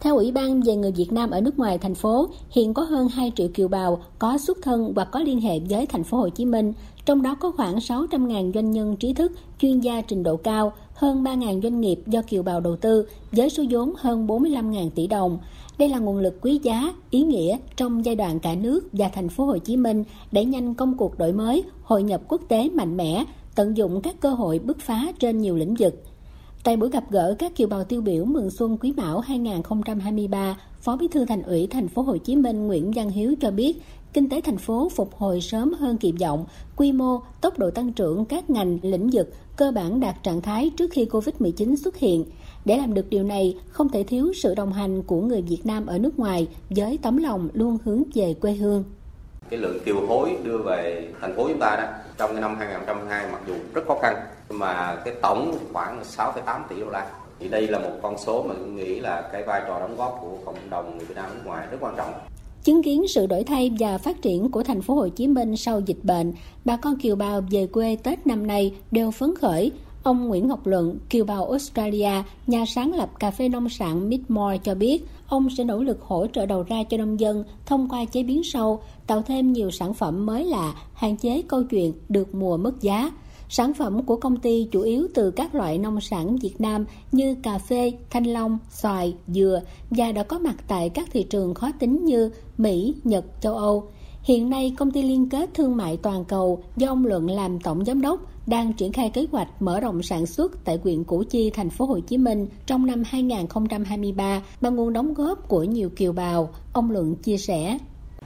Theo Ủy ban về người Việt Nam ở nước ngoài thành phố, hiện có hơn 2 triệu kiều bào có xuất thân hoặc có liên hệ với thành phố Hồ Chí Minh, trong đó có khoảng 600.000 doanh nhân trí thức, chuyên gia trình độ cao, hơn 3.000 doanh nghiệp do kiều bào đầu tư với số vốn hơn 45.000 tỷ đồng. Đây là nguồn lực quý giá, ý nghĩa trong giai đoạn cả nước và thành phố Hồ Chí Minh đẩy nhanh công cuộc đổi mới, hội nhập quốc tế mạnh mẽ, tận dụng các cơ hội bứt phá trên nhiều lĩnh vực. Tại buổi gặp gỡ các kiều bào tiêu biểu mừng xuân Quý Mão 2023, Phó Bí thư Thành ủy Thành phố Hồ Chí Minh Nguyễn Văn Hiếu cho biết, kinh tế thành phố phục hồi sớm hơn kỳ vọng, quy mô, tốc độ tăng trưởng các ngành, lĩnh vực cơ bản đạt trạng thái trước khi Covid-19 xuất hiện. Để làm được điều này, không thể thiếu sự đồng hành của người Việt Nam ở nước ngoài với tấm lòng luôn hướng về quê hương. Cái lượng kiều hối đưa về thành phố chúng ta đó trong cái năm 2022 mặc dù rất khó khăn nhưng mà cái tổng khoảng 6,8 tỷ đô la thì đây là một con số mà tôi nghĩ là cái vai trò đóng góp của cộng đồng người Việt Nam nước ngoài rất quan trọng chứng kiến sự đổi thay và phát triển của thành phố Hồ Chí Minh sau dịch bệnh, bà con kiều bào về quê Tết năm nay đều phấn khởi. Ông Nguyễn Ngọc Luận, kiều bào Australia, nhà sáng lập cà phê nông sản Midmore cho biết, ông sẽ nỗ lực hỗ trợ đầu ra cho nông dân thông qua chế biến sâu, tạo thêm nhiều sản phẩm mới lạ, hạn chế câu chuyện được mùa mất giá. Sản phẩm của công ty chủ yếu từ các loại nông sản Việt Nam như cà phê, thanh long, xoài, dừa và đã có mặt tại các thị trường khó tính như Mỹ, Nhật, châu Âu. Hiện nay, công ty liên kết thương mại toàn cầu do ông Luận làm tổng giám đốc đang triển khai kế hoạch mở rộng sản xuất tại huyện Củ Chi, thành phố Hồ Chí Minh trong năm 2023 bằng nguồn đóng góp của nhiều kiều bào, ông Luận chia sẻ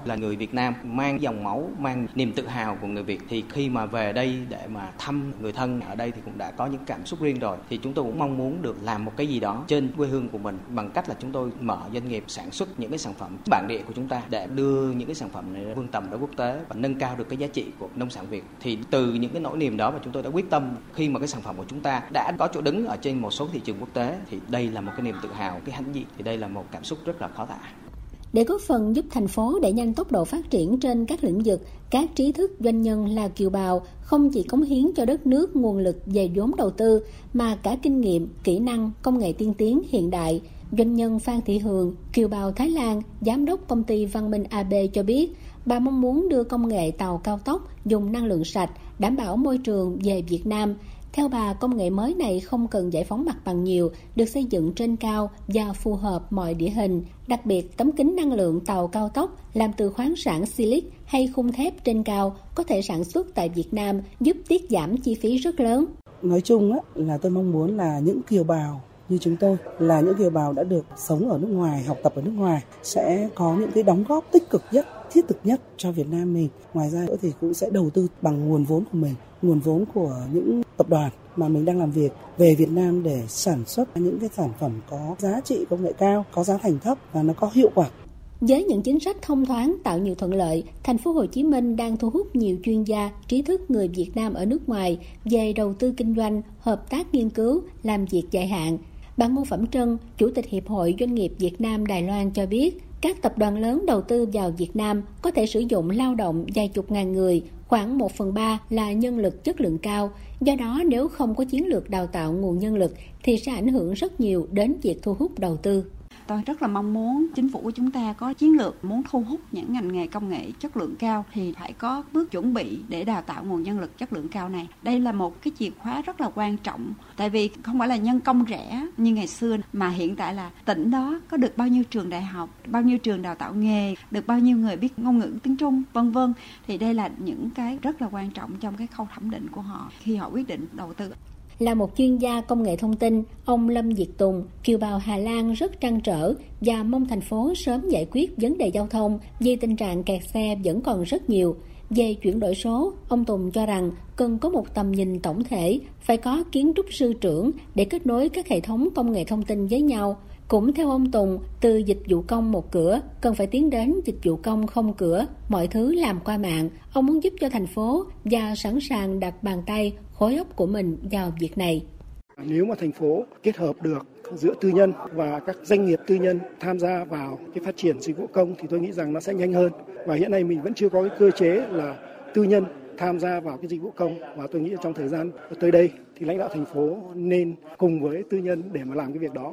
là người Việt Nam mang dòng máu, mang niềm tự hào của người Việt. Thì khi mà về đây để mà thăm người thân ở đây thì cũng đã có những cảm xúc riêng rồi. Thì chúng tôi cũng mong muốn được làm một cái gì đó trên quê hương của mình bằng cách là chúng tôi mở doanh nghiệp sản xuất những cái sản phẩm bản địa của chúng ta để đưa những cái sản phẩm này vươn tầm ra quốc tế và nâng cao được cái giá trị của nông sản Việt. Thì từ những cái nỗi niềm đó mà chúng tôi đã quyết tâm khi mà cái sản phẩm của chúng ta đã có chỗ đứng ở trên một số thị trường quốc tế thì đây là một cái niềm tự hào, cái hãnh diện. Thì đây là một cảm xúc rất là khó tả để góp phần giúp thành phố đẩy nhanh tốc độ phát triển trên các lĩnh vực, các trí thức doanh nhân là kiều bào không chỉ cống hiến cho đất nước nguồn lực về vốn đầu tư mà cả kinh nghiệm, kỹ năng, công nghệ tiên tiến hiện đại. Doanh nhân Phan Thị Hường, kiều bào Thái Lan, giám đốc công ty Văn Minh AB cho biết, bà mong muốn đưa công nghệ tàu cao tốc dùng năng lượng sạch, đảm bảo môi trường về Việt Nam – theo bà, công nghệ mới này không cần giải phóng mặt bằng nhiều, được xây dựng trên cao và phù hợp mọi địa hình. Đặc biệt, tấm kính năng lượng tàu cao tốc làm từ khoáng sản silic hay khung thép trên cao có thể sản xuất tại Việt Nam giúp tiết giảm chi phí rất lớn. Nói chung á, là tôi mong muốn là những kiều bào như chúng tôi là những kiều bào đã được sống ở nước ngoài, học tập ở nước ngoài sẽ có những cái đóng góp tích cực nhất, thiết thực nhất cho Việt Nam mình. Ngoài ra nữa thì cũng sẽ đầu tư bằng nguồn vốn của mình, nguồn vốn của những tập đoàn mà mình đang làm việc về Việt Nam để sản xuất những cái sản phẩm có giá trị công nghệ cao, có giá thành thấp và nó có hiệu quả. Với những chính sách thông thoáng tạo nhiều thuận lợi, thành phố Hồ Chí Minh đang thu hút nhiều chuyên gia, trí thức người Việt Nam ở nước ngoài về đầu tư kinh doanh, hợp tác nghiên cứu, làm việc dài hạn. Bà Ngô Phẩm Trân, Chủ tịch Hiệp hội Doanh nghiệp Việt Nam Đài Loan cho biết, các tập đoàn lớn đầu tư vào Việt Nam có thể sử dụng lao động vài chục ngàn người, khoảng 1 phần 3 là nhân lực chất lượng cao. Do đó, nếu không có chiến lược đào tạo nguồn nhân lực thì sẽ ảnh hưởng rất nhiều đến việc thu hút đầu tư tôi rất là mong muốn chính phủ của chúng ta có chiến lược muốn thu hút những ngành nghề công nghệ chất lượng cao thì phải có bước chuẩn bị để đào tạo nguồn nhân lực chất lượng cao này. Đây là một cái chìa khóa rất là quan trọng, tại vì không phải là nhân công rẻ như ngày xưa, mà hiện tại là tỉnh đó có được bao nhiêu trường đại học, bao nhiêu trường đào tạo nghề, được bao nhiêu người biết ngôn ngữ tiếng trung, vân vân. Thì đây là những cái rất là quan trọng trong cái khâu thẩm định của họ khi họ quyết định đầu tư là một chuyên gia công nghệ thông tin, ông Lâm Diệt Tùng, kiều bào Hà Lan rất trăn trở và mong thành phố sớm giải quyết vấn đề giao thông vì tình trạng kẹt xe vẫn còn rất nhiều. Về chuyển đổi số, ông Tùng cho rằng cần có một tầm nhìn tổng thể, phải có kiến trúc sư trưởng để kết nối các hệ thống công nghệ thông tin với nhau. Cũng theo ông Tùng, từ dịch vụ công một cửa, cần phải tiến đến dịch vụ công không cửa, mọi thứ làm qua mạng. Ông muốn giúp cho thành phố và sẵn sàng đặt bàn tay, khối óc của mình vào việc này. Nếu mà thành phố kết hợp được giữa tư nhân và các doanh nghiệp tư nhân tham gia vào cái phát triển dịch vụ công thì tôi nghĩ rằng nó sẽ nhanh hơn. Và hiện nay mình vẫn chưa có cái cơ chế là tư nhân tham gia vào cái dịch vụ công và tôi nghĩ trong thời gian tới đây thì lãnh đạo thành phố nên cùng với tư nhân để mà làm cái việc đó.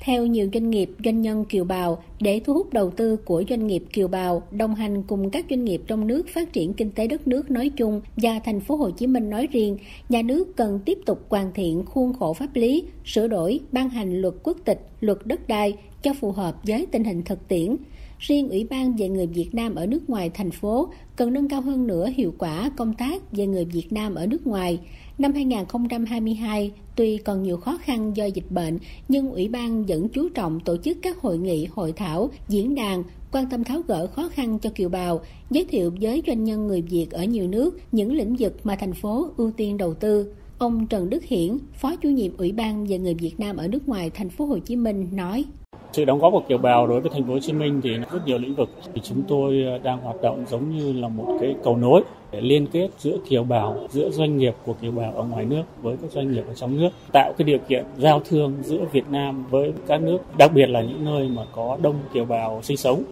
Theo nhiều doanh nghiệp, doanh nhân kiều bào, để thu hút đầu tư của doanh nghiệp kiều bào, đồng hành cùng các doanh nghiệp trong nước phát triển kinh tế đất nước nói chung và thành phố Hồ Chí Minh nói riêng, nhà nước cần tiếp tục hoàn thiện khuôn khổ pháp lý, sửa đổi, ban hành luật quốc tịch, luật đất đai cho phù hợp với tình hình thực tiễn. Riêng Ủy ban về người Việt Nam ở nước ngoài thành phố cần nâng cao hơn nữa hiệu quả công tác về người Việt Nam ở nước ngoài. Năm 2022, tuy còn nhiều khó khăn do dịch bệnh, nhưng Ủy ban vẫn chú trọng tổ chức các hội nghị, hội thảo, diễn đàn, quan tâm tháo gỡ khó khăn cho kiều bào, giới thiệu với doanh nhân người Việt ở nhiều nước những lĩnh vực mà thành phố ưu tiên đầu tư. Ông Trần Đức Hiển, Phó chủ nhiệm Ủy ban về người Việt Nam ở nước ngoài thành phố Hồ Chí Minh nói: sự đóng góp của kiều bào đối với thành phố Hồ Chí Minh thì rất nhiều lĩnh vực. Thì chúng tôi à, đang hoạt động giống như là một cái cầu nối để liên kết giữa kiều bào giữa doanh nghiệp của kiều bào ở ngoài nước với các doanh nghiệp ở trong nước tạo cái điều kiện giao thương giữa Việt Nam với các nước đặc biệt là những nơi mà có đông kiều bào sinh sống.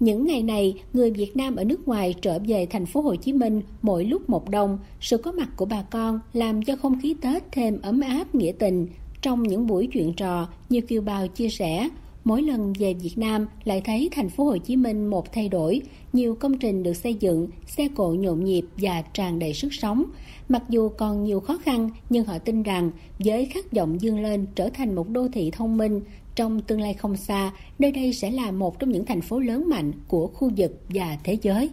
Những ngày này, người Việt Nam ở nước ngoài trở về thành phố Hồ Chí Minh mỗi lúc một đông, sự có mặt của bà con làm cho không khí Tết thêm ấm áp nghĩa tình. Trong những buổi chuyện trò, nhiều kiều bào chia sẻ, Mỗi lần về Việt Nam lại thấy thành phố Hồ Chí Minh một thay đổi, nhiều công trình được xây dựng, xe cộ nhộn nhịp và tràn đầy sức sống. Mặc dù còn nhiều khó khăn, nhưng họ tin rằng với khát vọng dương lên trở thành một đô thị thông minh, trong tương lai không xa, nơi đây sẽ là một trong những thành phố lớn mạnh của khu vực và thế giới.